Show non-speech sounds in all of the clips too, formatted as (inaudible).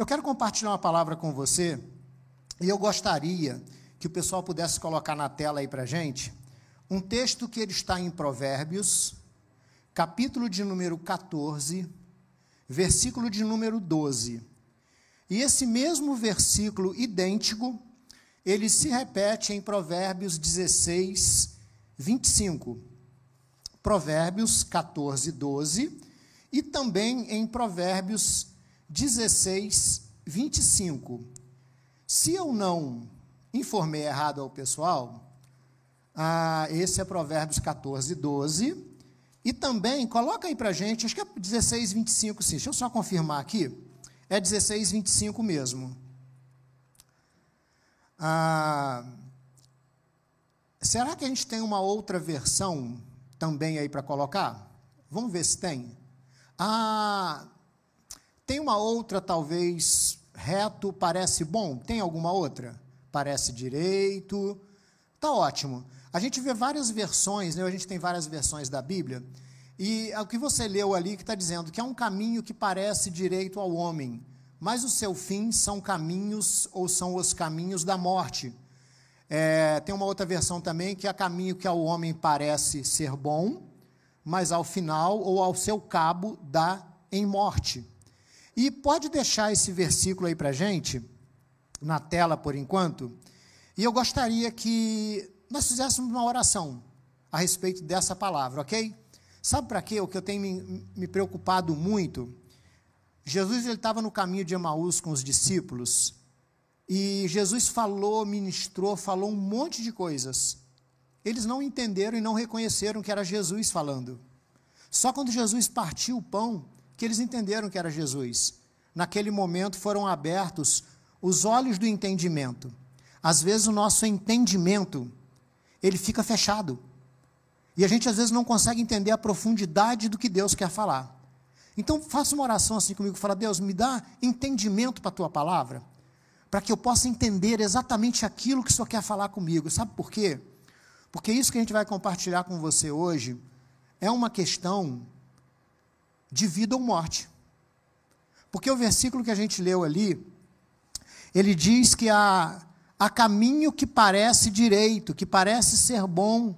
Eu quero compartilhar uma palavra com você e eu gostaria que o pessoal pudesse colocar na tela aí para gente um texto que ele está em Provérbios, capítulo de número 14, versículo de número 12. E esse mesmo versículo idêntico, ele se repete em Provérbios 16, 25. Provérbios 14, 12 e também em Provérbios 16, 25. Se eu não informei errado ao pessoal, ah, esse é Provérbios 14, 12. E também, coloca aí para gente, acho que é 16, 25, sim. Deixa eu só confirmar aqui. É 16, 25 mesmo. Ah, será que a gente tem uma outra versão também aí para colocar? Vamos ver se tem. Ah, tem uma outra, talvez, reto, parece bom? Tem alguma outra? Parece direito? Tá ótimo. A gente vê várias versões, né? a gente tem várias versões da Bíblia, e o que você leu ali que está dizendo que é um caminho que parece direito ao homem, mas o seu fim são caminhos ou são os caminhos da morte. É, tem uma outra versão também que é caminho que ao homem parece ser bom, mas ao final ou ao seu cabo dá em morte. E pode deixar esse versículo aí para gente, na tela por enquanto, e eu gostaria que nós fizéssemos uma oração a respeito dessa palavra, ok? Sabe para quê? O que eu tenho me, me preocupado muito. Jesus estava no caminho de Emaús com os discípulos e Jesus falou, ministrou, falou um monte de coisas. Eles não entenderam e não reconheceram que era Jesus falando. Só quando Jesus partiu o pão, que eles entenderam que era Jesus. Naquele momento foram abertos os olhos do entendimento. Às vezes o nosso entendimento, ele fica fechado. E a gente às vezes não consegue entender a profundidade do que Deus quer falar. Então faça uma oração assim comigo, fala: "Deus, me dá entendimento para a tua palavra, para que eu possa entender exatamente aquilo que o Senhor quer falar comigo". Sabe por quê? Porque isso que a gente vai compartilhar com você hoje é uma questão de vida ou morte. Porque o versículo que a gente leu ali, ele diz que há, há caminho que parece direito, que parece ser bom,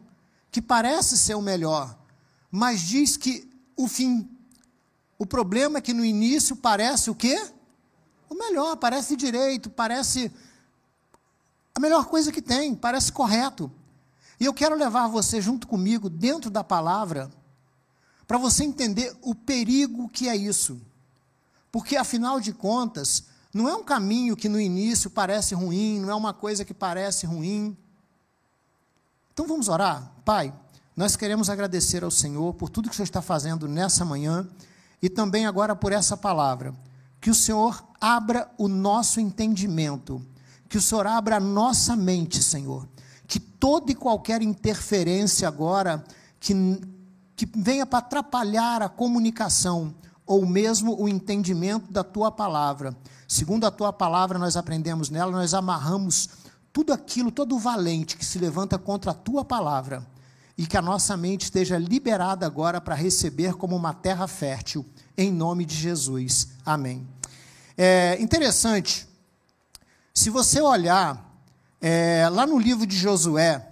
que parece ser o melhor, mas diz que o fim. O problema é que no início parece o quê? O melhor, parece direito, parece a melhor coisa que tem, parece correto. E eu quero levar você junto comigo dentro da palavra para você entender o perigo que é isso. Porque, afinal de contas, não é um caminho que no início parece ruim, não é uma coisa que parece ruim. Então vamos orar? Pai, nós queremos agradecer ao Senhor por tudo que o Senhor está fazendo nessa manhã e também agora por essa palavra. Que o Senhor abra o nosso entendimento, que o Senhor abra a nossa mente, Senhor. Que toda e qualquer interferência agora que, que venha para atrapalhar a comunicação ou mesmo o entendimento da tua palavra. Segundo a tua palavra, nós aprendemos nela, nós amarramos tudo aquilo, todo o valente que se levanta contra a tua palavra e que a nossa mente esteja liberada agora para receber como uma terra fértil, em nome de Jesus. Amém. É interessante, se você olhar é, lá no livro de Josué,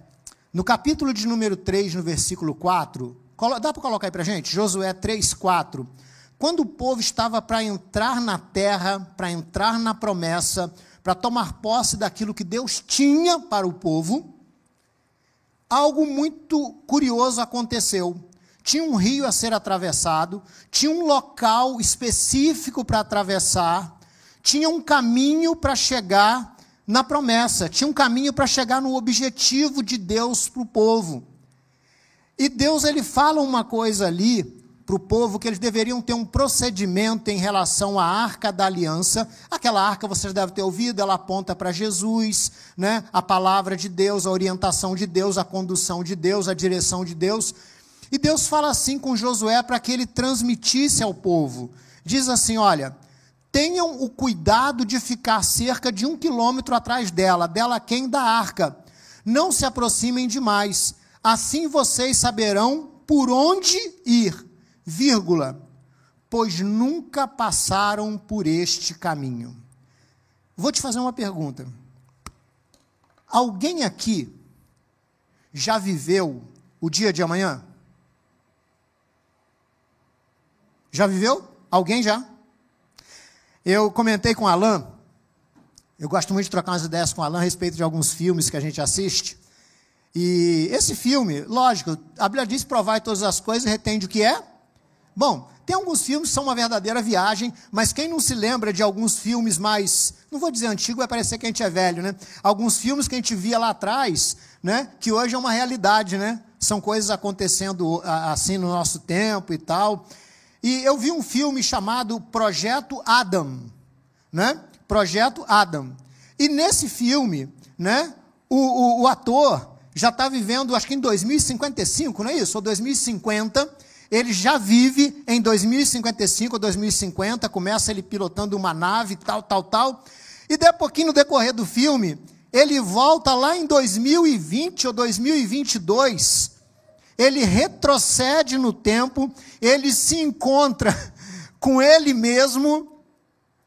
no capítulo de número 3, no versículo 4, Dá para colocar aí para gente? Josué 3, 4. Quando o povo estava para entrar na terra, para entrar na promessa, para tomar posse daquilo que Deus tinha para o povo, algo muito curioso aconteceu. Tinha um rio a ser atravessado, tinha um local específico para atravessar, tinha um caminho para chegar na promessa, tinha um caminho para chegar no objetivo de Deus para o povo. E Deus ele fala uma coisa ali para o povo que eles deveriam ter um procedimento em relação à arca da aliança. Aquela arca vocês devem ter ouvido, ela aponta para Jesus, né? A palavra de Deus, a orientação de Deus, a condução de Deus, a direção de Deus. E Deus fala assim com Josué para que ele transmitisse ao povo. Diz assim: olha, tenham o cuidado de ficar cerca de um quilômetro atrás dela, dela quem da arca. Não se aproximem demais Assim vocês saberão por onde ir, vírgula. pois nunca passaram por este caminho. Vou te fazer uma pergunta. Alguém aqui já viveu o dia de amanhã? Já viveu? Alguém já? Eu comentei com o Alan, eu gosto muito de trocar umas ideias com o Alan a respeito de alguns filmes que a gente assiste. E esse filme, lógico, a Bíblia diz provar todas as coisas e retende o que é. Bom, tem alguns filmes que são uma verdadeira viagem, mas quem não se lembra de alguns filmes mais, não vou dizer antigo, vai parecer que a gente é velho, né? Alguns filmes que a gente via lá atrás, né? Que hoje é uma realidade, né? São coisas acontecendo assim no nosso tempo e tal. E eu vi um filme chamado Projeto Adam, né? Projeto Adam. E nesse filme, né? O, o, o ator já está vivendo, acho que em 2055, não é isso? Ou 2050 ele já vive em 2055 ou 2050, começa ele pilotando uma nave, tal, tal, tal. E de pouquinho no decorrer do filme, ele volta lá em 2020 ou 2022. Ele retrocede no tempo, ele se encontra (laughs) com ele mesmo,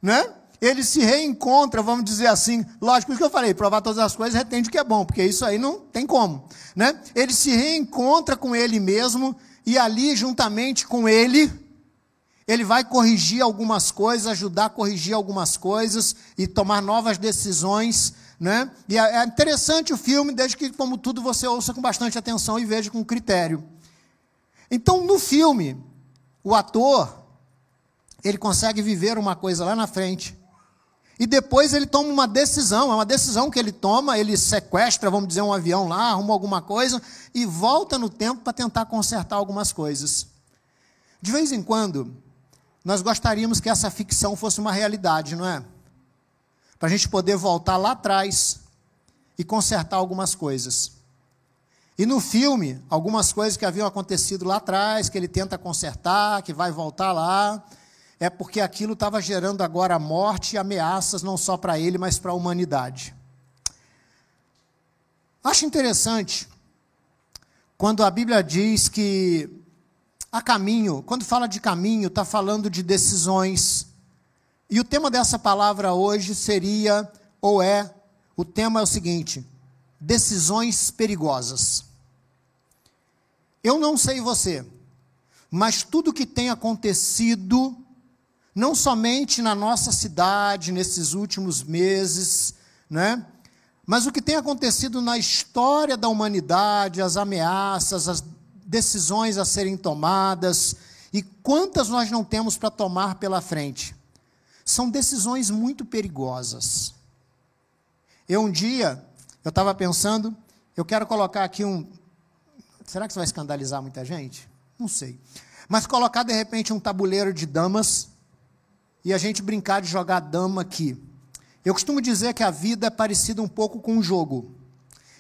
né? Ele se reencontra, vamos dizer assim, lógico, isso que eu falei, provar todas as coisas retende o que é bom, porque isso aí não tem como, né? Ele se reencontra com ele mesmo, e ali, juntamente com ele, ele vai corrigir algumas coisas, ajudar a corrigir algumas coisas e tomar novas decisões. Né? E é, é interessante o filme, desde que, como tudo, você ouça com bastante atenção e veja com critério. Então, no filme, o ator, ele consegue viver uma coisa lá na frente, e depois ele toma uma decisão, é uma decisão que ele toma, ele sequestra, vamos dizer, um avião lá, arruma alguma coisa e volta no tempo para tentar consertar algumas coisas. De vez em quando, nós gostaríamos que essa ficção fosse uma realidade, não é? Para a gente poder voltar lá atrás e consertar algumas coisas. E no filme, algumas coisas que haviam acontecido lá atrás, que ele tenta consertar, que vai voltar lá, é porque aquilo estava gerando agora morte e ameaças não só para ele, mas para a humanidade. Acho interessante quando a Bíblia diz que há caminho, quando fala de caminho, está falando de decisões. E o tema dessa palavra hoje seria, ou é, o tema é o seguinte: decisões perigosas. Eu não sei você, mas tudo que tem acontecido não somente na nossa cidade, nesses últimos meses, né? mas o que tem acontecido na história da humanidade, as ameaças, as decisões a serem tomadas, e quantas nós não temos para tomar pela frente. São decisões muito perigosas. Eu um dia, eu estava pensando, eu quero colocar aqui um. Será que isso vai escandalizar muita gente? Não sei. Mas colocar de repente um tabuleiro de damas e a gente brincar de jogar dama aqui. Eu costumo dizer que a vida é parecida um pouco com um jogo.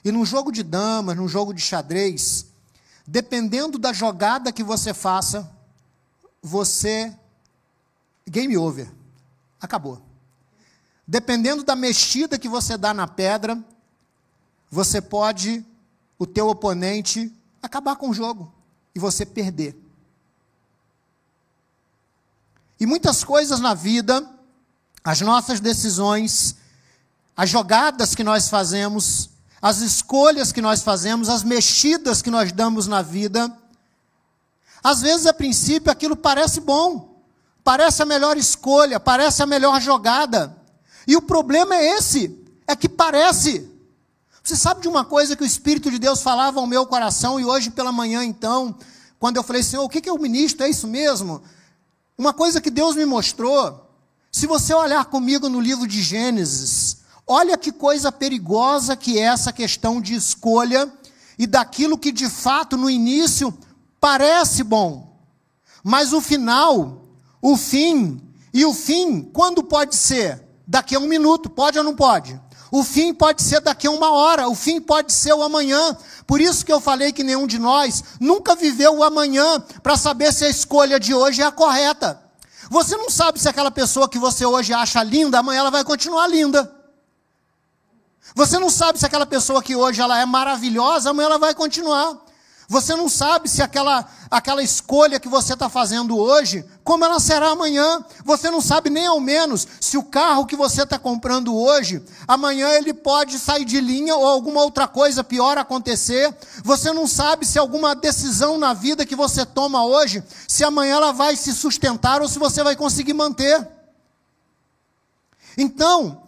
E num jogo de damas, num jogo de xadrez, dependendo da jogada que você faça, você game over. Acabou. Dependendo da mexida que você dá na pedra, você pode o teu oponente acabar com o jogo e você perder. E muitas coisas na vida, as nossas decisões, as jogadas que nós fazemos, as escolhas que nós fazemos, as mexidas que nós damos na vida, às vezes, a princípio, aquilo parece bom, parece a melhor escolha, parece a melhor jogada. E o problema é esse, é que parece. Você sabe de uma coisa que o Espírito de Deus falava ao meu coração, e hoje pela manhã, então, quando eu falei, Senhor, o que é o ministro? É isso mesmo? Uma coisa que Deus me mostrou, se você olhar comigo no livro de Gênesis, olha que coisa perigosa que é essa questão de escolha e daquilo que de fato no início parece bom, mas o final, o fim, e o fim, quando pode ser? Daqui a um minuto, pode ou não pode? O fim pode ser daqui a uma hora, o fim pode ser o amanhã. Por isso que eu falei que nenhum de nós nunca viveu o amanhã para saber se a escolha de hoje é a correta. Você não sabe se aquela pessoa que você hoje acha linda, amanhã ela vai continuar linda. Você não sabe se aquela pessoa que hoje ela é maravilhosa, amanhã ela vai continuar. Você não sabe se aquela, aquela escolha que você está fazendo hoje, como ela será amanhã. Você não sabe nem ao menos se o carro que você está comprando hoje, amanhã ele pode sair de linha ou alguma outra coisa pior acontecer. Você não sabe se alguma decisão na vida que você toma hoje, se amanhã ela vai se sustentar ou se você vai conseguir manter. Então,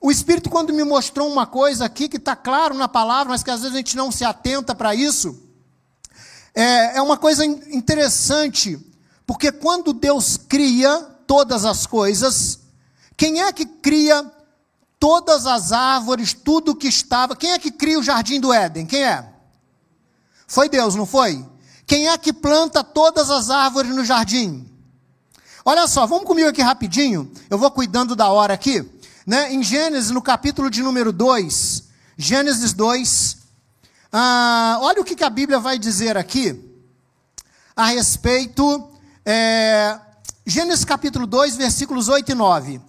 o Espírito, quando me mostrou uma coisa aqui que está claro na palavra, mas que às vezes a gente não se atenta para isso, é, é uma coisa interessante, porque quando Deus cria todas as coisas, quem é que cria todas as árvores, tudo que estava? Quem é que cria o jardim do Éden? Quem é? Foi Deus, não foi? Quem é que planta todas as árvores no jardim? Olha só, vamos comigo aqui rapidinho. Eu vou cuidando da hora aqui. Né? Em Gênesis, no capítulo de número 2, Gênesis 2, ah, olha o que, que, a Bíblia vai dizer aqui a respeito. É, Gênesis capítulo 2, versículos 8 e 9.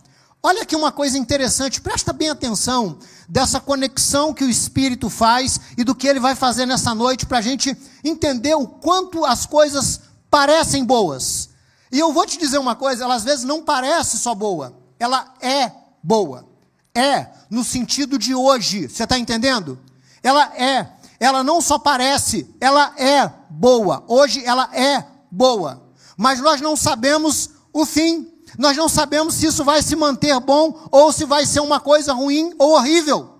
Olha aqui uma coisa interessante, presta bem atenção dessa conexão que o Espírito faz e do que ele vai fazer nessa noite para a gente entender o quanto as coisas parecem boas. E eu vou te dizer uma coisa, ela às vezes não parece só boa, ela é boa. É no sentido de hoje, você está entendendo? Ela é ela não só parece, ela é boa. Hoje ela é boa. Mas nós não sabemos o fim. Nós não sabemos se isso vai se manter bom ou se vai ser uma coisa ruim ou horrível.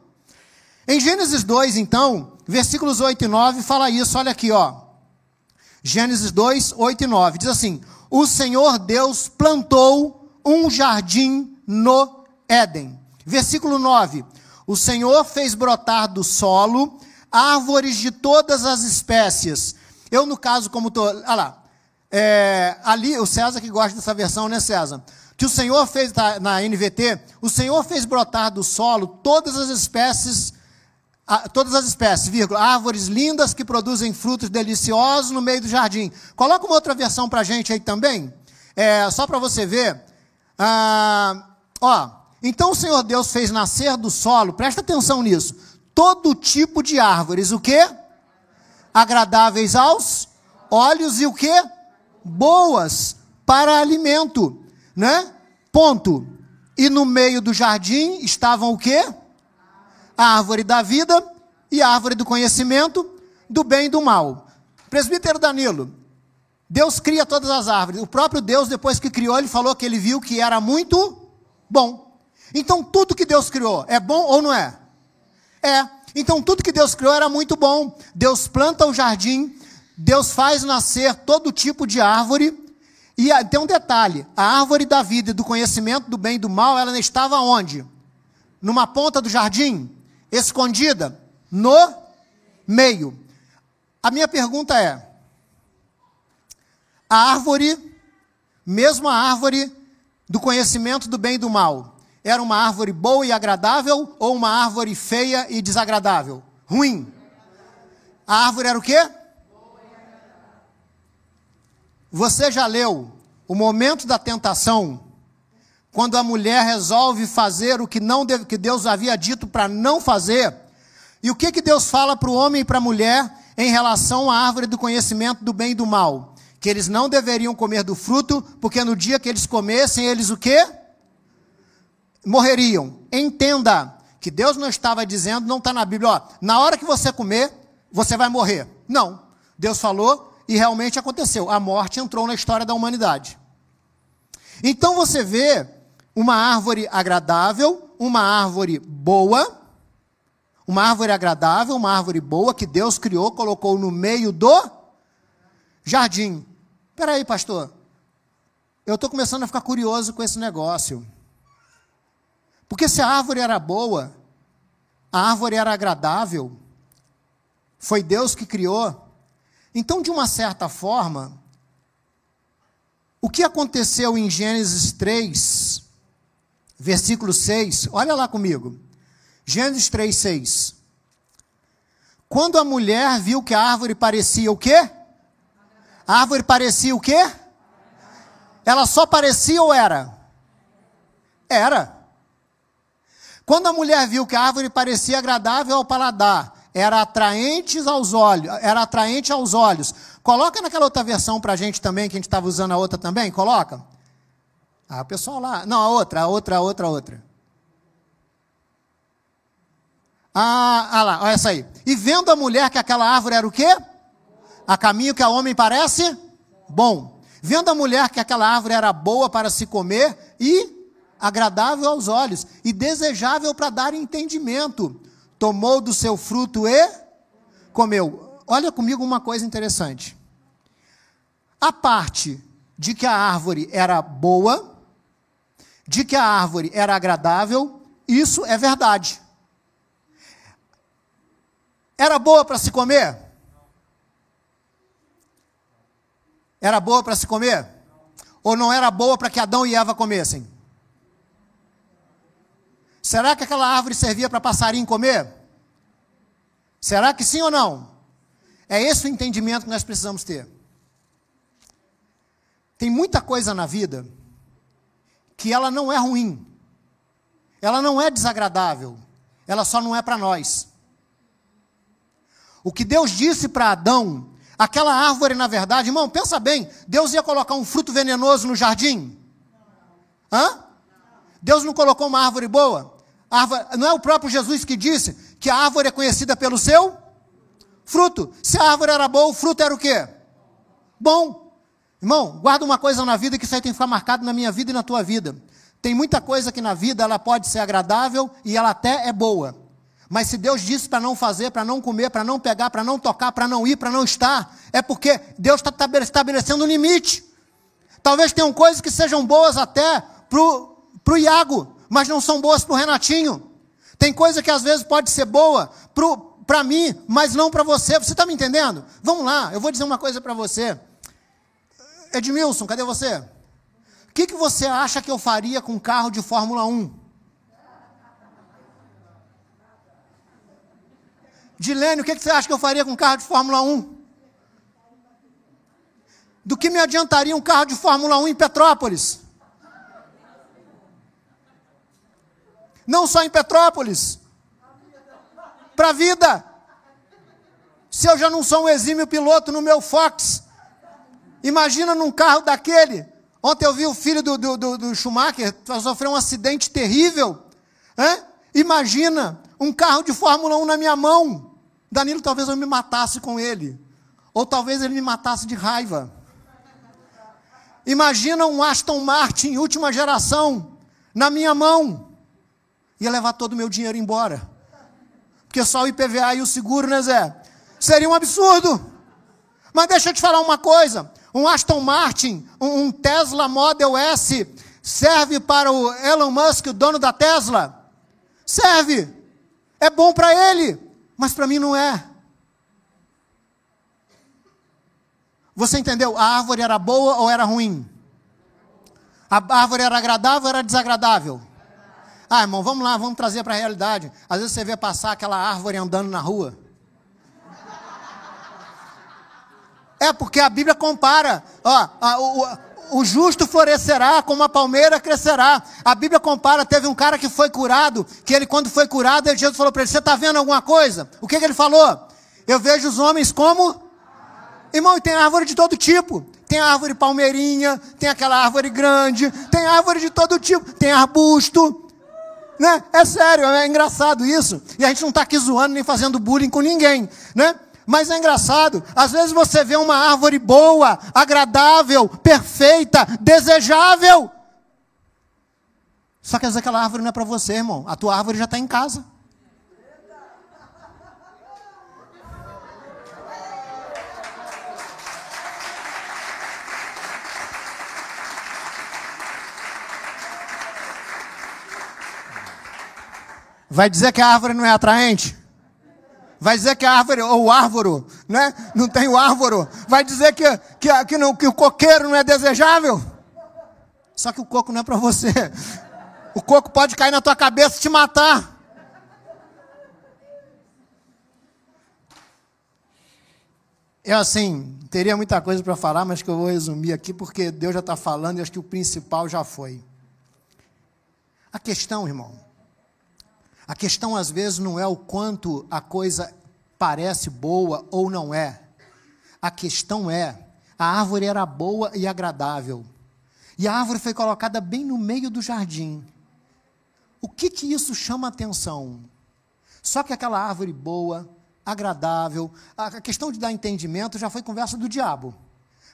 Em Gênesis 2, então, versículos 8 e 9, fala isso. Olha aqui, ó. Gênesis 2, 8 e 9. Diz assim: O Senhor Deus plantou um jardim no Éden. Versículo 9: O Senhor fez brotar do solo árvores de todas as espécies. Eu, no caso, como estou. Olha lá. É, ali, o César que gosta dessa versão, né, César? Que o Senhor fez tá, na NVT, o Senhor fez brotar do solo todas as espécies, todas as espécies, vírgula, árvores lindas que produzem frutos deliciosos no meio do jardim. Coloca uma outra versão para a gente aí também, é, só para você ver. Ah, ó, então o Senhor Deus fez nascer do solo, presta atenção nisso todo tipo de árvores, o que? Agradáveis aos olhos e o que? Boas para alimento, né? Ponto. E no meio do jardim estavam o que? A árvore da vida e a árvore do conhecimento do bem e do mal. Presbítero Danilo, Deus cria todas as árvores. O próprio Deus, depois que criou, ele falou que ele viu que era muito bom. Então, tudo que Deus criou é bom ou não é? É. Então tudo que Deus criou era muito bom. Deus planta o jardim, Deus faz nascer todo tipo de árvore. E tem um detalhe: a árvore da vida e do conhecimento do bem e do mal, ela estava onde? Numa ponta do jardim, escondida, no meio. A minha pergunta é: a árvore, mesmo a árvore do conhecimento do bem e do mal, era uma árvore boa e agradável ou uma árvore feia e desagradável? Ruim. A árvore era o quê? Você já leu o momento da tentação, quando a mulher resolve fazer o que, não deve, que Deus havia dito para não fazer? E o que, que Deus fala para o homem e para a mulher em relação à árvore do conhecimento do bem e do mal? Que eles não deveriam comer do fruto, porque no dia que eles comessem, eles o quê? Morreriam. Entenda que Deus não estava dizendo, não está na Bíblia, ó, na hora que você comer, você vai morrer. Não. Deus falou e realmente aconteceu. A morte entrou na história da humanidade. Então você vê uma árvore agradável, uma árvore boa, uma árvore agradável, uma árvore boa que Deus criou, colocou no meio do jardim. Espera aí, pastor. Eu estou começando a ficar curioso com esse negócio. Porque se a árvore era boa, a árvore era agradável, foi Deus que criou. Então, de uma certa forma, o que aconteceu em Gênesis 3, versículo 6, olha lá comigo. Gênesis 3, 6. Quando a mulher viu que a árvore parecia o quê? A árvore parecia o quê? Ela só parecia ou era? Era. Quando a mulher viu que a árvore parecia agradável ao paladar, era atraente aos olhos, era atraente aos olhos. Coloca naquela outra versão para a gente também, que a gente estava usando a outra também, coloca. Ah, o pessoal lá. Não, a outra, a outra, a outra, a outra. Ah, ah lá, olha essa aí. E vendo a mulher que aquela árvore era o quê? A caminho que a homem parece bom. Vendo a mulher que aquela árvore era boa para se comer e agradável aos olhos e desejável para dar entendimento, tomou do seu fruto e comeu. Olha comigo uma coisa interessante. A parte de que a árvore era boa, de que a árvore era agradável, isso é verdade. Era boa para se comer? Era boa para se comer? Ou não era boa para que Adão e Eva comessem? Será que aquela árvore servia para passarinho comer? Será que sim ou não? É esse o entendimento que nós precisamos ter. Tem muita coisa na vida que ela não é ruim, ela não é desagradável, ela só não é para nós. O que Deus disse para Adão, aquela árvore, na verdade, irmão, pensa bem, Deus ia colocar um fruto venenoso no jardim? Hã? Deus não colocou uma árvore boa? Árvore, não é o próprio Jesus que disse que a árvore é conhecida pelo seu fruto? Se a árvore era boa, o fruto era o quê? Bom. Irmão, guarda uma coisa na vida que isso aí tem que ficar marcado na minha vida e na tua vida. Tem muita coisa que na vida ela pode ser agradável e ela até é boa. Mas se Deus disse para não fazer, para não comer, para não pegar, para não tocar, para não ir, para não estar, é porque Deus está estabelecendo um limite. Talvez tenham coisas que sejam boas até para o Iago, mas não são boas para o Renatinho. Tem coisa que às vezes pode ser boa para mim, mas não para você. Você está me entendendo? Vamos lá, eu vou dizer uma coisa para você. Edmilson, cadê você? O que, que você acha que eu faria com um carro de Fórmula 1? Dilênio, o que, você acha que eu faria com um carro de Fórmula 1? Do que me adiantaria um carro de Fórmula 1 em Petrópolis? Não só em Petrópolis, para a vida. Se eu já não sou um exímio piloto no meu Fox, imagina num carro daquele. Ontem eu vi o filho do, do, do, do Schumacher sofrer um acidente terrível. Imagina um carro de Fórmula 1 na minha mão. Danilo talvez eu me matasse com ele. Ou talvez ele me matasse de raiva. Imagina um Aston Martin, última geração, na minha mão. Ia levar todo o meu dinheiro embora. Porque só o IPVA e o seguro, né, Zé? Seria um absurdo. Mas deixa eu te falar uma coisa. Um Aston Martin, um Tesla Model S, serve para o Elon Musk, o dono da Tesla? Serve. É bom para ele mas para mim não é. Você entendeu? A árvore era boa ou era ruim? A árvore era agradável ou era desagradável? Ah, irmão, vamos lá, vamos trazer para a realidade. Às vezes você vê passar aquela árvore andando na rua. É porque a Bíblia compara. Ó, a, o, o justo florescerá, como a palmeira crescerá. A Bíblia compara, teve um cara que foi curado, que ele quando foi curado, ele, Jesus falou para ele, você está vendo alguma coisa? O que, que ele falou? Eu vejo os homens como... Irmão, e tem árvore de todo tipo. Tem árvore palmeirinha, tem aquela árvore grande, tem árvore de todo tipo, tem arbusto. Né? É sério, é engraçado isso. E a gente não está aqui zoando nem fazendo bullying com ninguém. Né? Mas é engraçado, às vezes você vê uma árvore boa, agradável, perfeita, desejável. Só que às vezes aquela árvore não é para você, irmão. A tua árvore já está em casa. Vai dizer que a árvore não é atraente? Vai dizer que a árvore, ou o árvore, né? Não tem o árvore. Vai dizer que, que, que, não, que o coqueiro não é desejável. Só que o coco não é para você. O coco pode cair na tua cabeça e te matar. Eu, assim, teria muita coisa para falar, mas que eu vou resumir aqui, porque Deus já está falando e acho que o principal já foi. A questão, irmão, a questão às vezes não é o quanto a coisa parece boa ou não é. A questão é: a árvore era boa e agradável. E a árvore foi colocada bem no meio do jardim. O que que isso chama atenção? Só que aquela árvore boa, agradável, a questão de dar entendimento já foi conversa do diabo.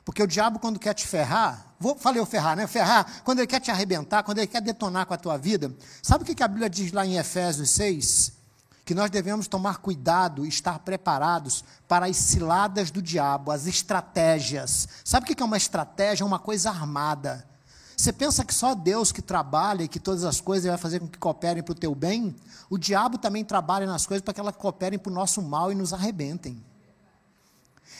Porque o diabo, quando quer te ferrar, vou, falei o ferrar, né? Ferrar, quando ele quer te arrebentar, quando ele quer detonar com a tua vida, sabe o que a Bíblia diz lá em Efésios 6? Que nós devemos tomar cuidado estar preparados para as ciladas do diabo, as estratégias. Sabe o que é uma estratégia? É uma coisa armada. Você pensa que só Deus que trabalha e que todas as coisas vai fazer com que cooperem para o teu bem? O diabo também trabalha nas coisas para que elas cooperem para o nosso mal e nos arrebentem.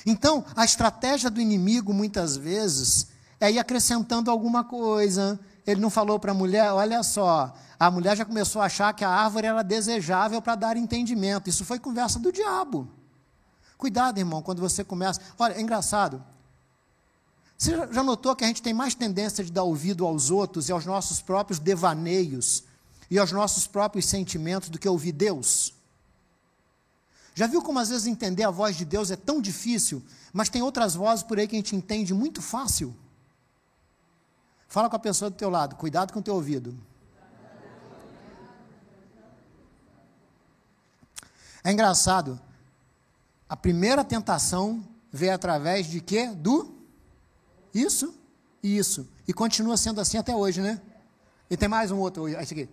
Então, a estratégia do inimigo, muitas vezes, é ir acrescentando alguma coisa. Ele não falou para a mulher, olha só, a mulher já começou a achar que a árvore era desejável para dar entendimento. Isso foi conversa do diabo. Cuidado, irmão, quando você começa. Olha, é engraçado. Você já notou que a gente tem mais tendência de dar ouvido aos outros e aos nossos próprios devaneios e aos nossos próprios sentimentos do que ouvir Deus? Já viu como às vezes entender a voz de Deus é tão difícil, mas tem outras vozes por aí que a gente entende muito fácil? Fala com a pessoa do teu lado, cuidado com o teu ouvido. É engraçado. A primeira tentação veio através de quê? Do isso e isso. E continua sendo assim até hoje, né? E tem mais um outro, esse aqui.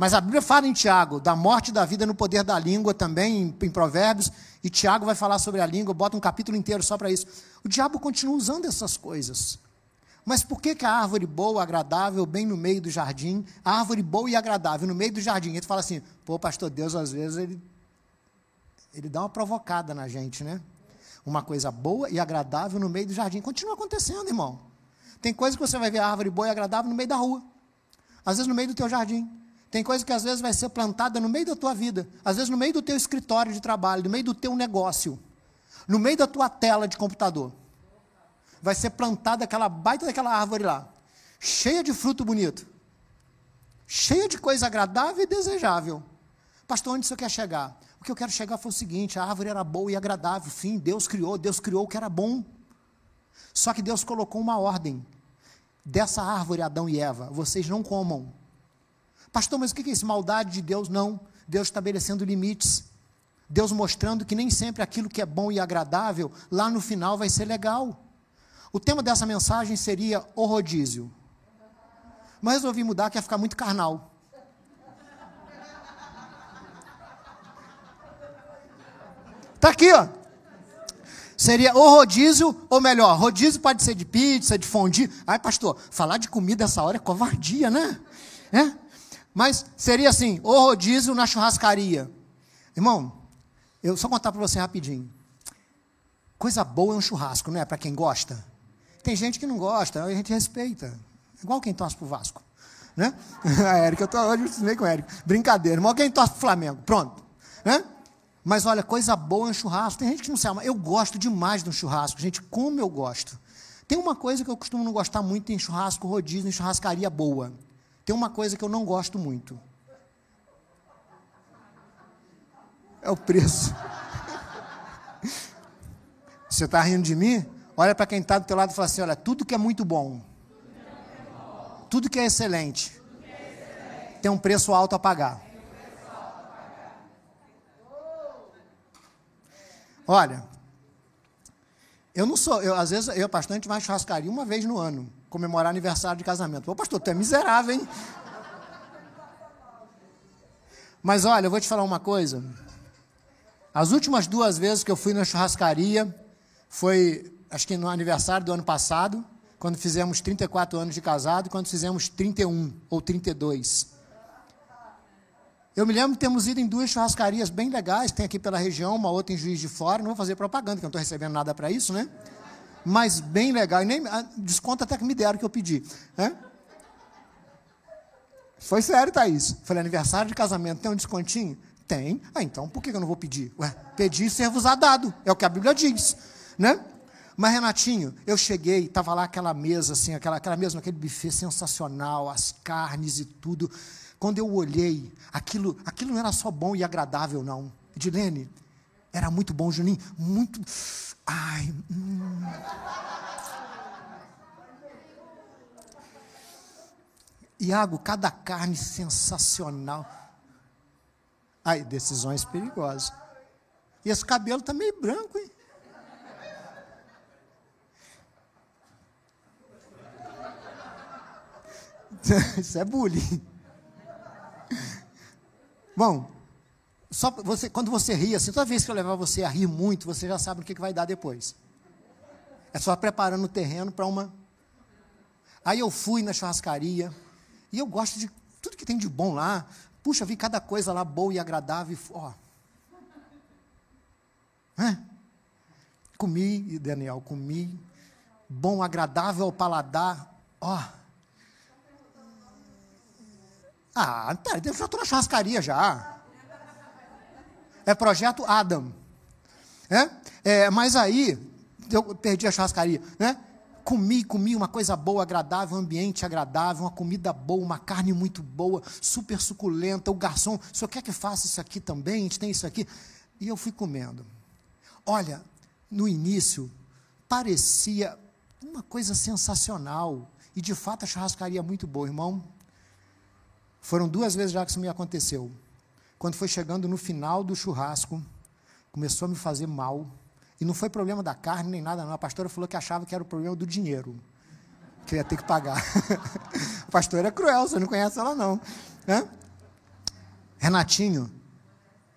Mas a Bíblia fala em Tiago, da morte e da vida no poder da língua também, em, em Provérbios, e Tiago vai falar sobre a língua, bota um capítulo inteiro só para isso. O diabo continua usando essas coisas. Mas por que, que a árvore boa, agradável, bem no meio do jardim, a árvore boa e agradável no meio do jardim? E tu fala assim, pô, pastor Deus, às vezes ele, ele dá uma provocada na gente, né? Uma coisa boa e agradável no meio do jardim. Continua acontecendo, irmão. Tem coisa que você vai ver a árvore boa e agradável no meio da rua. Às vezes no meio do teu jardim. Tem coisa que às vezes vai ser plantada no meio da tua vida, às vezes no meio do teu escritório de trabalho, no meio do teu negócio, no meio da tua tela de computador. Vai ser plantada aquela baita daquela árvore lá, cheia de fruto bonito, cheia de coisa agradável e desejável. Pastor, onde você quer chegar? O que eu quero chegar foi o seguinte: a árvore era boa e agradável, sim, Deus criou, Deus criou o que era bom. Só que Deus colocou uma ordem. Dessa árvore, Adão e Eva, vocês não comam. Pastor, mas o que é isso? Maldade de Deus? Não. Deus estabelecendo limites. Deus mostrando que nem sempre aquilo que é bom e agradável, lá no final vai ser legal. O tema dessa mensagem seria o rodízio. Mas resolvi mudar, que ia ficar muito carnal. Está aqui, ó. Seria o rodízio, ou melhor, rodízio pode ser de pizza, de fondue. Ai, pastor, falar de comida essa hora é covardia, né? É? Mas seria assim, o rodízio na churrascaria. Irmão, eu só contar para você rapidinho. Coisa boa é um churrasco, não é? Para quem gosta. Tem gente que não gosta, a gente respeita. Igual quem torce pro Vasco. Né? (laughs) A Érica, eu tô hoje eu com o Érica. Brincadeira. Irmão, quem torce pro Flamengo. Pronto. Né? Mas olha, coisa boa é um churrasco. Tem gente que não se ama. Eu gosto demais de um churrasco. Gente, como eu gosto. Tem uma coisa que eu costumo não gostar muito em churrasco rodízio, em churrascaria boa. Tem uma coisa que eu não gosto muito. É o preço. Você está rindo de mim? Olha para quem está do teu lado e fala assim: olha, tudo que é muito bom, tudo que é excelente, tem um preço alto a pagar. Olha, eu não sou, eu, às vezes eu, pastor, a gente churrascaria uma vez no ano comemorar aniversário de casamento. Ô, pastor, tu é miserável, hein? Mas olha, eu vou te falar uma coisa. As últimas duas vezes que eu fui na churrascaria foi, acho que no aniversário do ano passado, quando fizemos 34 anos de casado, quando fizemos 31 ou 32. Eu me lembro de termos ido em duas churrascarias bem legais, tem aqui pela região, uma outra em Juiz de Fora, não vou fazer propaganda, que eu não estou recebendo nada para isso, né? Mas bem legal. E nem, ah, desconto até que me deram que eu pedi. Né? Foi sério, Thaís. Falei, aniversário de casamento, tem um descontinho? Tem. Ah, então por que eu não vou pedir? Ué, pedir e ser vos dado. É o que a Bíblia diz. Né? Mas, Renatinho, eu cheguei, estava lá aquela mesa, assim, aquela, aquela mesa, aquele buffet sensacional, as carnes e tudo. Quando eu olhei, aquilo, aquilo não era só bom e agradável, não. Edilene, era muito bom, Juninho, muito. Ai. Hum. Iago, cada carne sensacional. Ai, decisões perigosas. E esse cabelo está meio branco, hein? (laughs) Isso é bullying. Bom, só você, quando você ri, assim, toda vez que eu levar você a rir muito, você já sabe o que, que vai dar depois. É só preparando o terreno para uma. Aí eu fui na churrascaria, e eu gosto de tudo que tem de bom lá. Puxa, vi cada coisa lá boa e agradável. Ó. É? Comi, Daniel, comi. Bom, agradável ao paladar. Ó. Ah, tá, eu já estou na churrascaria já. É projeto Adam. É? é? Mas aí, eu perdi a churrascaria, né? Comi, comi uma coisa boa, agradável, um ambiente agradável, uma comida boa, uma carne muito boa, super suculenta. O garçom, o senhor quer que faça isso aqui também? A gente tem isso aqui. E eu fui comendo. Olha, no início, parecia uma coisa sensacional. E de fato a churrascaria é muito boa, irmão. Foram duas vezes já que isso me aconteceu. Quando foi chegando no final do churrasco, começou a me fazer mal. E não foi problema da carne nem nada, não. A pastora falou que achava que era o problema do dinheiro, que eu ia ter que pagar. (laughs) a pastora é cruel, você não conhece ela, não. Hã? Renatinho,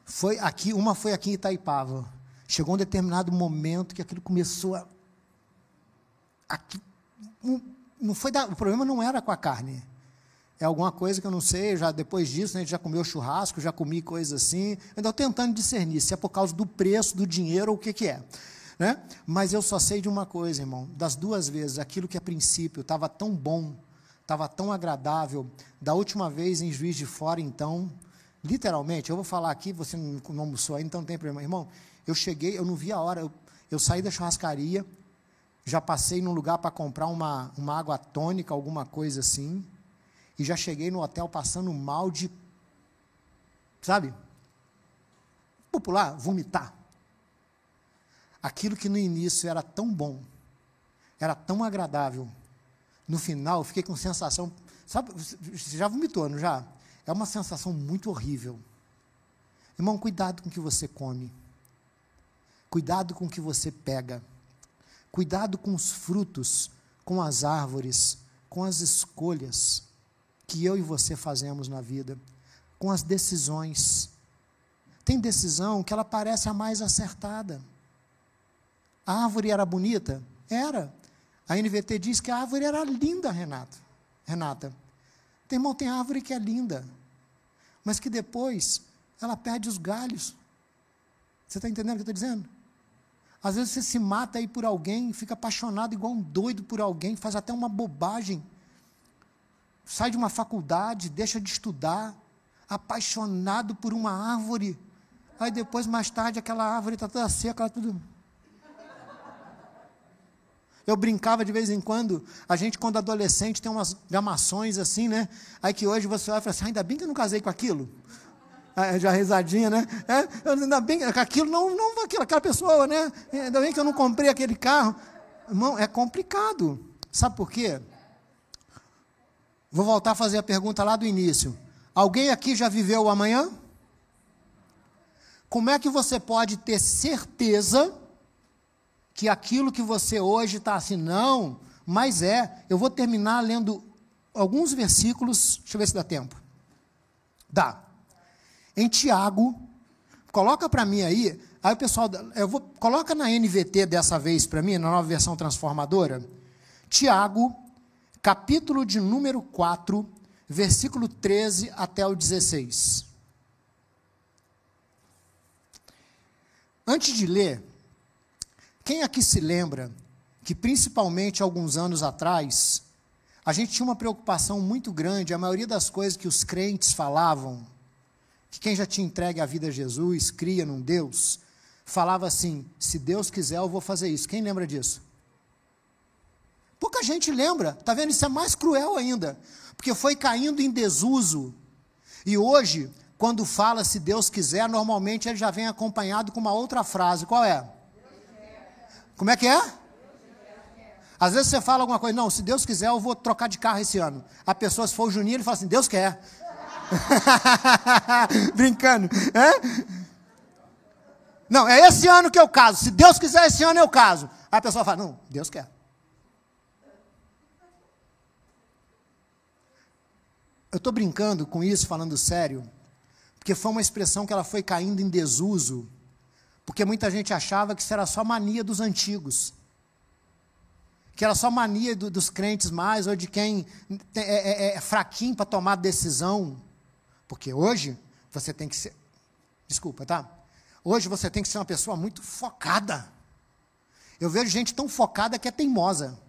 foi aqui, uma foi aqui em Itaipava. Chegou um determinado momento que aquilo começou a. Aqui, não foi da, o problema não era com a carne é alguma coisa que eu não sei, já depois disso, né, a gente já comeu churrasco, já comi coisas assim, estou tentando discernir se é por causa do preço, do dinheiro ou o que, que é. Né? Mas eu só sei de uma coisa, irmão, das duas vezes, aquilo que a princípio estava tão bom, estava tão agradável, da última vez em Juiz de Fora, então, literalmente, eu vou falar aqui, você não, não almoçou ainda, então não tem problema. Irmão, eu cheguei, eu não vi a hora, eu, eu saí da churrascaria, já passei num lugar para comprar uma, uma água tônica, alguma coisa assim, e já cheguei no hotel passando mal de, sabe? Popular, vomitar. Aquilo que no início era tão bom, era tão agradável, no final eu fiquei com sensação, sabe, você já vomitou, não já? É uma sensação muito horrível. Irmão, cuidado com o que você come. Cuidado com o que você pega. Cuidado com os frutos, com as árvores, com as escolhas que eu e você fazemos na vida, com as decisões. Tem decisão que ela parece a mais acertada. A árvore era bonita? Era. A NVT diz que a árvore era linda, Renato. Renata. Tem irmão, tem árvore que é linda, mas que depois ela perde os galhos. Você está entendendo o que eu estou dizendo? Às vezes você se mata aí por alguém, fica apaixonado igual um doido por alguém, faz até uma bobagem sai de uma faculdade, deixa de estudar, apaixonado por uma árvore. Aí depois, mais tarde, aquela árvore está toda seca, tudo. Eu brincava de vez em quando, a gente, quando adolescente, tem umas gamações assim, né? Aí que hoje você olha e fala assim: ainda bem que eu não casei com aquilo. Já risadinha, né? É, ainda bem que aquilo não, não aquilo, aquela pessoa, né? Ainda bem que eu não comprei aquele carro. Irmão, é complicado. Sabe por quê? Vou voltar a fazer a pergunta lá do início. Alguém aqui já viveu o amanhã? Como é que você pode ter certeza que aquilo que você hoje está assim, não, mas é. Eu vou terminar lendo alguns versículos, deixa eu ver se dá tempo. Dá. Em Tiago, coloca para mim aí, aí o pessoal, eu vou, coloca na NVT dessa vez para mim, na nova versão transformadora. Tiago, capítulo de número 4, versículo 13 até o 16. Antes de ler, quem aqui se lembra que, principalmente alguns anos atrás, a gente tinha uma preocupação muito grande, a maioria das coisas que os crentes falavam, que quem já tinha entregue a vida a Jesus, cria num Deus, falava assim: se Deus quiser, eu vou fazer isso. Quem lembra disso? Pouca gente lembra. Está vendo? Isso é mais cruel ainda. Porque foi caindo em desuso. E hoje, quando fala se Deus quiser, normalmente ele já vem acompanhado com uma outra frase. Qual é? Como é que é? Às vezes você fala alguma coisa, não, se Deus quiser, eu vou trocar de carro esse ano. A pessoa, se for o Juninho, ele fala assim, Deus quer. (laughs) Brincando. É? Não, é esse ano que eu caso. Se Deus quiser, esse ano eu caso. Aí a pessoa fala, não, Deus quer. Eu estou brincando com isso, falando sério, porque foi uma expressão que ela foi caindo em desuso, porque muita gente achava que isso era só mania dos antigos, que era só mania do, dos crentes mais, ou de quem é, é, é, fraquinho para tomar decisão, porque hoje você tem que ser, desculpa, tá? Hoje você tem que ser uma pessoa muito focada. Eu vejo gente tão focada que é teimosa.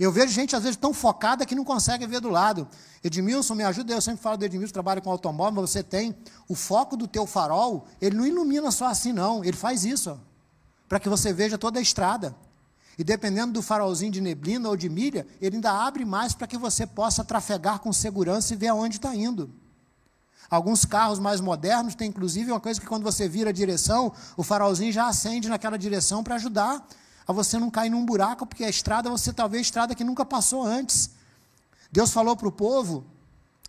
Eu vejo gente, às vezes, tão focada que não consegue ver do lado. Edmilson, me ajuda, eu sempre falo do Edmilson, trabalho com automóvel, mas você tem o foco do teu farol, ele não ilumina só assim, não. Ele faz isso, para que você veja toda a estrada. E dependendo do farolzinho de neblina ou de milha, ele ainda abre mais para que você possa trafegar com segurança e ver aonde está indo. Alguns carros mais modernos têm, inclusive, uma coisa que quando você vira a direção, o farolzinho já acende naquela direção para ajudar a você não cair num buraco, porque a estrada você talvez estrada que nunca passou antes. Deus falou para o povo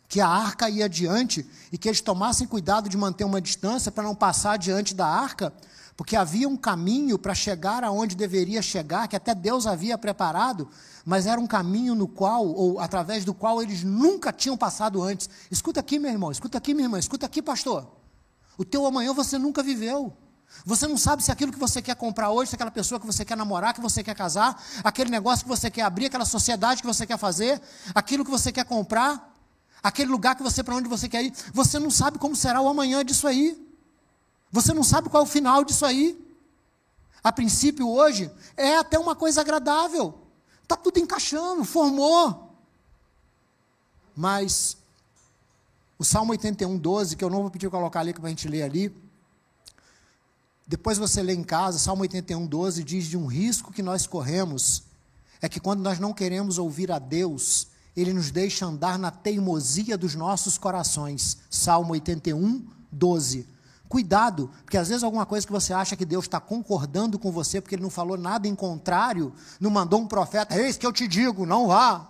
que a arca ia adiante e que eles tomassem cuidado de manter uma distância para não passar diante da arca, porque havia um caminho para chegar aonde deveria chegar, que até Deus havia preparado, mas era um caminho no qual, ou através do qual eles nunca tinham passado antes. Escuta aqui, meu irmão, escuta aqui, minha irmã, escuta aqui, pastor. O teu amanhã você nunca viveu. Você não sabe se aquilo que você quer comprar hoje, se aquela pessoa que você quer namorar, que você quer casar, aquele negócio que você quer abrir, aquela sociedade que você quer fazer, aquilo que você quer comprar, aquele lugar que você para onde você quer ir, você não sabe como será o amanhã disso aí. Você não sabe qual é o final disso aí. A princípio hoje é até uma coisa agradável. Tá tudo encaixando, formou. Mas o Salmo 81, 12, que eu não vou pedir para colocar ali para a gente ler ali, depois você lê em casa, Salmo 81, 12 diz de um risco que nós corremos. É que quando nós não queremos ouvir a Deus, Ele nos deixa andar na teimosia dos nossos corações. Salmo 81, 12. Cuidado, porque às vezes alguma coisa que você acha que Deus está concordando com você, porque Ele não falou nada em contrário, não mandou um profeta, eis que eu te digo, não vá.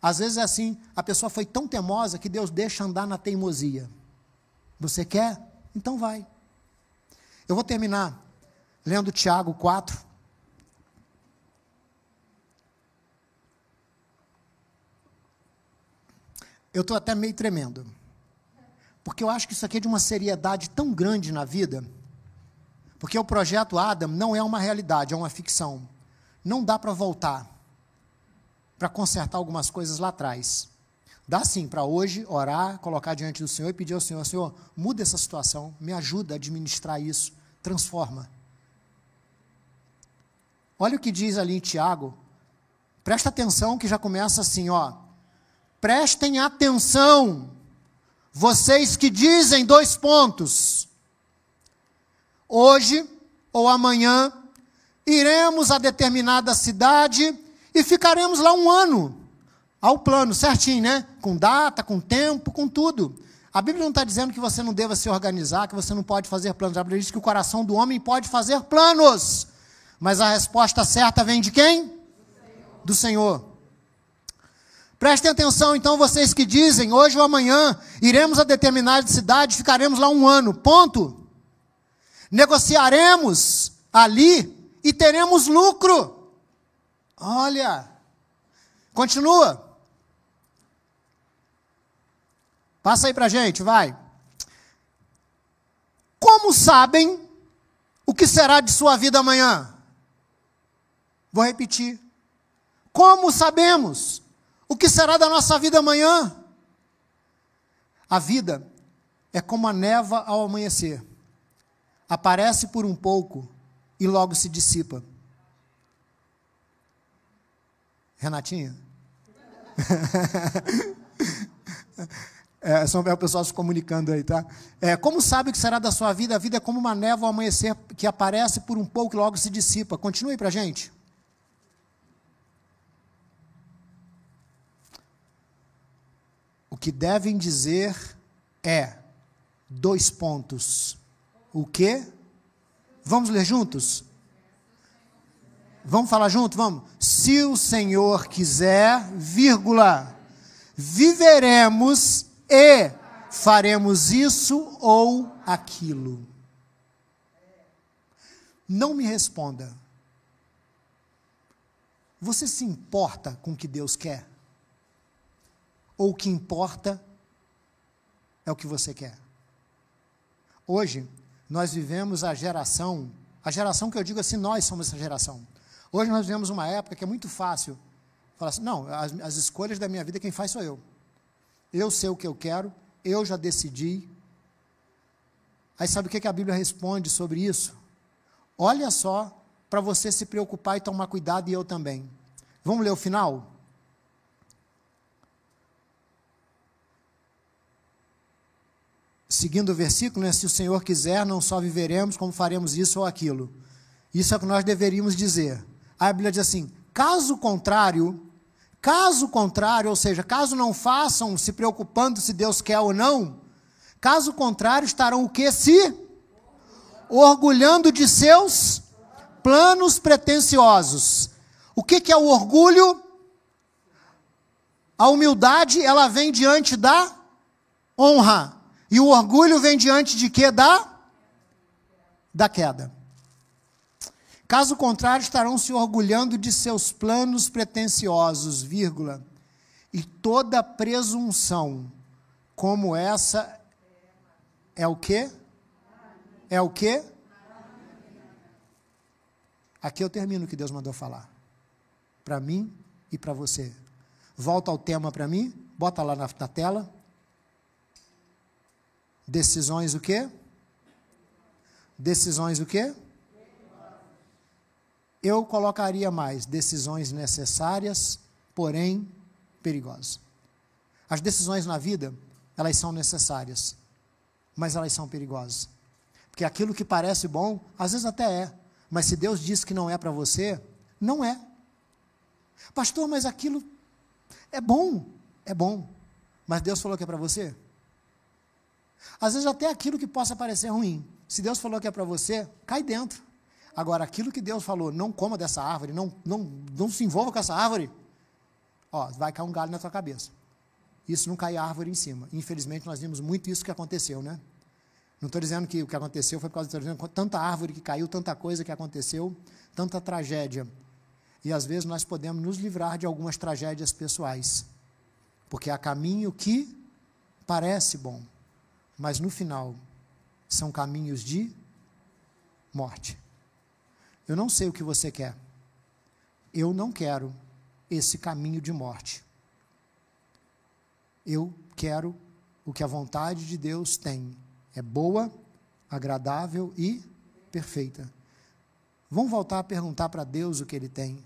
Às vezes é assim, a pessoa foi tão teimosa que Deus deixa andar na teimosia. Você quer? Então vai. Eu vou terminar lendo Tiago 4. Eu estou até meio tremendo. Porque eu acho que isso aqui é de uma seriedade tão grande na vida. Porque o projeto Adam não é uma realidade, é uma ficção. Não dá para voltar para consertar algumas coisas lá atrás. Dá sim para hoje orar, colocar diante do Senhor e pedir ao Senhor: Senhor, muda essa situação, me ajuda a administrar isso transforma. Olha o que diz ali em Tiago. Presta atenção que já começa assim, ó. Prestem atenção, vocês que dizem dois pontos. Hoje ou amanhã iremos a determinada cidade e ficaremos lá um ano. Ao plano, certinho, né? Com data, com tempo, com tudo. A Bíblia não está dizendo que você não deva se organizar, que você não pode fazer planos. A Bíblia diz que o coração do homem pode fazer planos. Mas a resposta certa vem de quem? Do Senhor. Prestem atenção, então, vocês que dizem, hoje ou amanhã, iremos a determinada cidade, ficaremos lá um ano. Ponto. Negociaremos ali e teremos lucro. Olha. Continua. Passa aí para a gente, vai. Como sabem o que será de sua vida amanhã? Vou repetir. Como sabemos o que será da nossa vida amanhã? A vida é como a neva ao amanhecer. Aparece por um pouco e logo se dissipa. Renatinha? (laughs) É, é, são, é o pessoal se comunicando aí, tá? É, como sabe o que será da sua vida? A vida é como uma névoa ao amanhecer que aparece por um pouco e logo se dissipa. Continue para gente. O que devem dizer é dois pontos. O que? Vamos ler juntos? Vamos falar junto? Vamos. Se o Senhor quiser, vírgula, viveremos e faremos isso ou aquilo. Não me responda. Você se importa com o que Deus quer? Ou o que importa é o que você quer? Hoje, nós vivemos a geração, a geração que eu digo assim, nós somos essa geração. Hoje nós vivemos uma época que é muito fácil falar assim: não, as, as escolhas da minha vida quem faz sou eu. Eu sei o que eu quero, eu já decidi. Aí sabe o que a Bíblia responde sobre isso? Olha só para você se preocupar e tomar cuidado, e eu também. Vamos ler o final? Seguindo o versículo, né? se o Senhor quiser, não só viveremos, como faremos isso ou aquilo. Isso é o que nós deveríamos dizer. A Bíblia diz assim: caso contrário, caso contrário, ou seja, caso não façam se preocupando se Deus quer ou não, caso contrário, estarão o que? Se orgulhando de seus planos pretensiosos. O que, que é o orgulho? A humildade, ela vem diante da honra. E o orgulho vem diante de quê? Da? Da queda. Caso contrário, estarão se orgulhando de seus planos pretensiosos, vírgula. E toda presunção como essa é o quê? É o quê? Aqui eu termino o que Deus mandou falar. Para mim e para você. Volta ao tema para mim, bota lá na, na tela. Decisões o quê? Decisões o quê? Eu colocaria mais decisões necessárias, porém perigosas. As decisões na vida, elas são necessárias, mas elas são perigosas. Porque aquilo que parece bom, às vezes até é, mas se Deus diz que não é para você, não é. Pastor, mas aquilo é bom, é bom, mas Deus falou que é para você? Às vezes até aquilo que possa parecer ruim, se Deus falou que é para você, cai dentro. Agora, aquilo que Deus falou, não coma dessa árvore, não, não, não se envolva com essa árvore, ó, vai cair um galho na tua cabeça. Isso não cai árvore em cima. Infelizmente, nós vimos muito isso que aconteceu, né? Não estou dizendo que o que aconteceu foi por causa de tanta árvore que caiu, tanta coisa que aconteceu, tanta tragédia. E às vezes nós podemos nos livrar de algumas tragédias pessoais. Porque há caminho que parece bom, mas no final são caminhos de morte. Eu não sei o que você quer. Eu não quero esse caminho de morte. Eu quero o que a vontade de Deus tem. É boa, agradável e perfeita. Vamos voltar a perguntar para Deus o que Ele tem.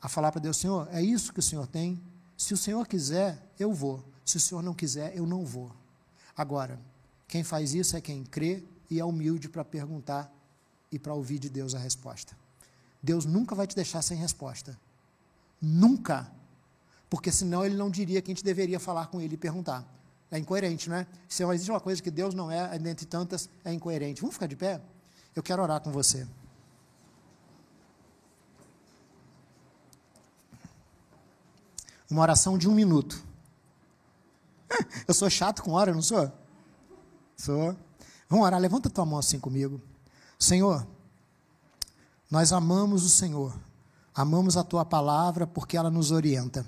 A falar para Deus, Senhor, é isso que o Senhor tem? Se o Senhor quiser, eu vou. Se o Senhor não quiser, eu não vou. Agora, quem faz isso é quem crê e é humilde para perguntar e para ouvir de Deus a resposta. Deus nunca vai te deixar sem resposta. Nunca. Porque senão ele não diria que a gente deveria falar com ele e perguntar. É incoerente, não é? Se existe uma coisa que Deus não é, dentre tantas, é incoerente. Vamos ficar de pé? Eu quero orar com você. Uma oração de um minuto. (laughs) Eu sou chato com hora, não sou? Sou. Vamos orar, levanta tua mão assim comigo. Senhor, nós amamos o Senhor, amamos a tua palavra porque ela nos orienta.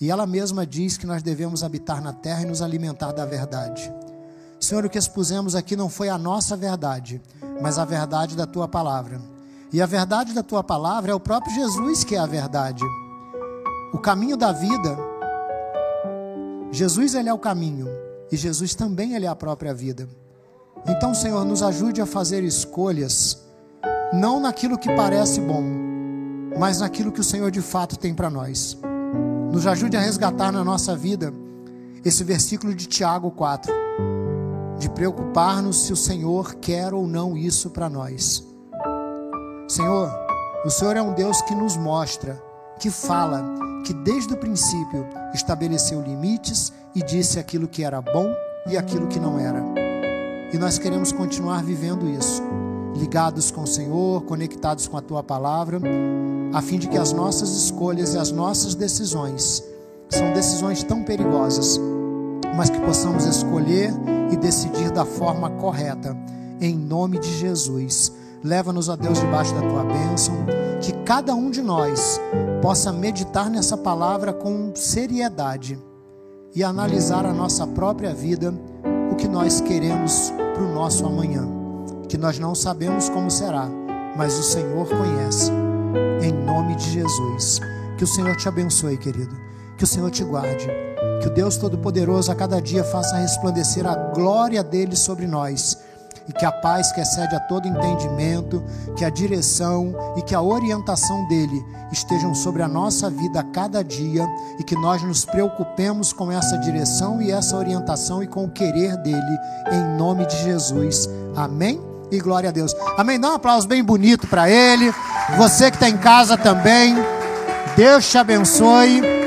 E ela mesma diz que nós devemos habitar na terra e nos alimentar da verdade. Senhor, o que expusemos aqui não foi a nossa verdade, mas a verdade da tua palavra. E a verdade da tua palavra é o próprio Jesus que é a verdade. O caminho da vida, Jesus ele é o caminho e Jesus também ele é a própria vida. Então, Senhor, nos ajude a fazer escolhas, não naquilo que parece bom, mas naquilo que o Senhor de fato tem para nós. Nos ajude a resgatar na nossa vida esse versículo de Tiago 4, de preocupar-nos se o Senhor quer ou não isso para nós. Senhor, o Senhor é um Deus que nos mostra que fala que desde o princípio estabeleceu limites e disse aquilo que era bom e aquilo que não era. E nós queremos continuar vivendo isso, ligados com o Senhor, conectados com a tua palavra, a fim de que as nossas escolhas e as nossas decisões são decisões tão perigosas, mas que possamos escolher e decidir da forma correta, em nome de Jesus. Leva-nos a Deus debaixo da tua bênção, que cada um de nós possa meditar nessa palavra com seriedade e analisar a nossa própria vida, que nós queremos para o nosso amanhã, que nós não sabemos como será, mas o Senhor conhece. Em nome de Jesus. Que o Senhor te abençoe, querido. Que o Senhor te guarde. Que o Deus Todo-Poderoso a cada dia faça resplandecer a glória dele sobre nós e que a paz que excede a todo entendimento, que a direção e que a orientação dele estejam sobre a nossa vida a cada dia e que nós nos preocupemos com essa direção e essa orientação e com o querer dele, em nome de Jesus. Amém? E glória a Deus. Amém? Dá um aplauso bem bonito para ele. Você que está em casa também. Deus te abençoe.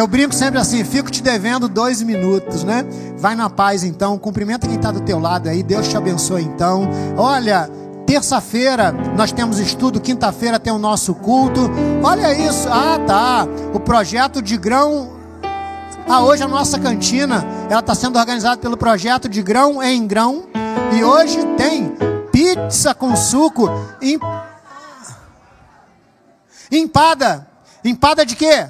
Eu brinco sempre assim, fico te devendo dois minutos, né? Vai na paz então, cumprimenta quem está do teu lado aí, Deus te abençoe então. Olha, terça-feira nós temos estudo, quinta-feira tem o nosso culto. Olha isso, ah tá, o projeto de grão. Ah, hoje a nossa cantina, ela está sendo organizada pelo projeto de grão em grão. E hoje tem pizza com suco empada. Empada de quê?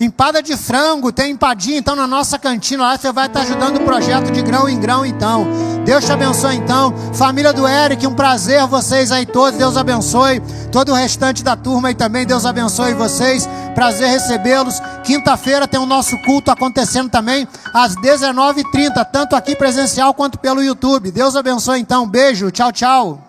Empada de frango, tem empadinha, então na nossa cantina lá você vai estar ajudando o projeto de grão em grão, então. Deus te abençoe, então. Família do Eric, um prazer vocês aí todos. Deus abençoe. Todo o restante da turma aí também, Deus abençoe vocês. Prazer recebê-los. Quinta-feira tem o nosso culto acontecendo também, às 19h30, tanto aqui presencial quanto pelo YouTube. Deus abençoe, então. Beijo, tchau, tchau.